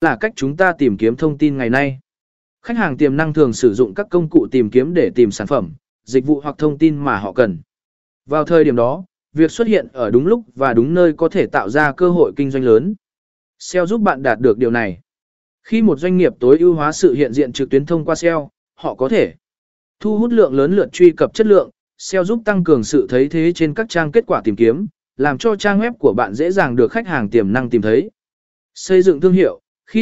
là cách chúng ta tìm kiếm thông tin ngày nay. Khách hàng tiềm năng thường sử dụng các công cụ tìm kiếm để tìm sản phẩm, dịch vụ hoặc thông tin mà họ cần. Vào thời điểm đó, việc xuất hiện ở đúng lúc và đúng nơi có thể tạo ra cơ hội kinh doanh lớn. SEO giúp bạn đạt được điều này. Khi một doanh nghiệp tối ưu hóa sự hiện diện trực tuyến thông qua SEO, họ có thể thu hút lượng lớn lượt truy cập chất lượng, SEO giúp tăng cường sự thấy thế trên các trang kết quả tìm kiếm, làm cho trang web của bạn dễ dàng được khách hàng tiềm năng tìm thấy. Xây dựng thương hiệu,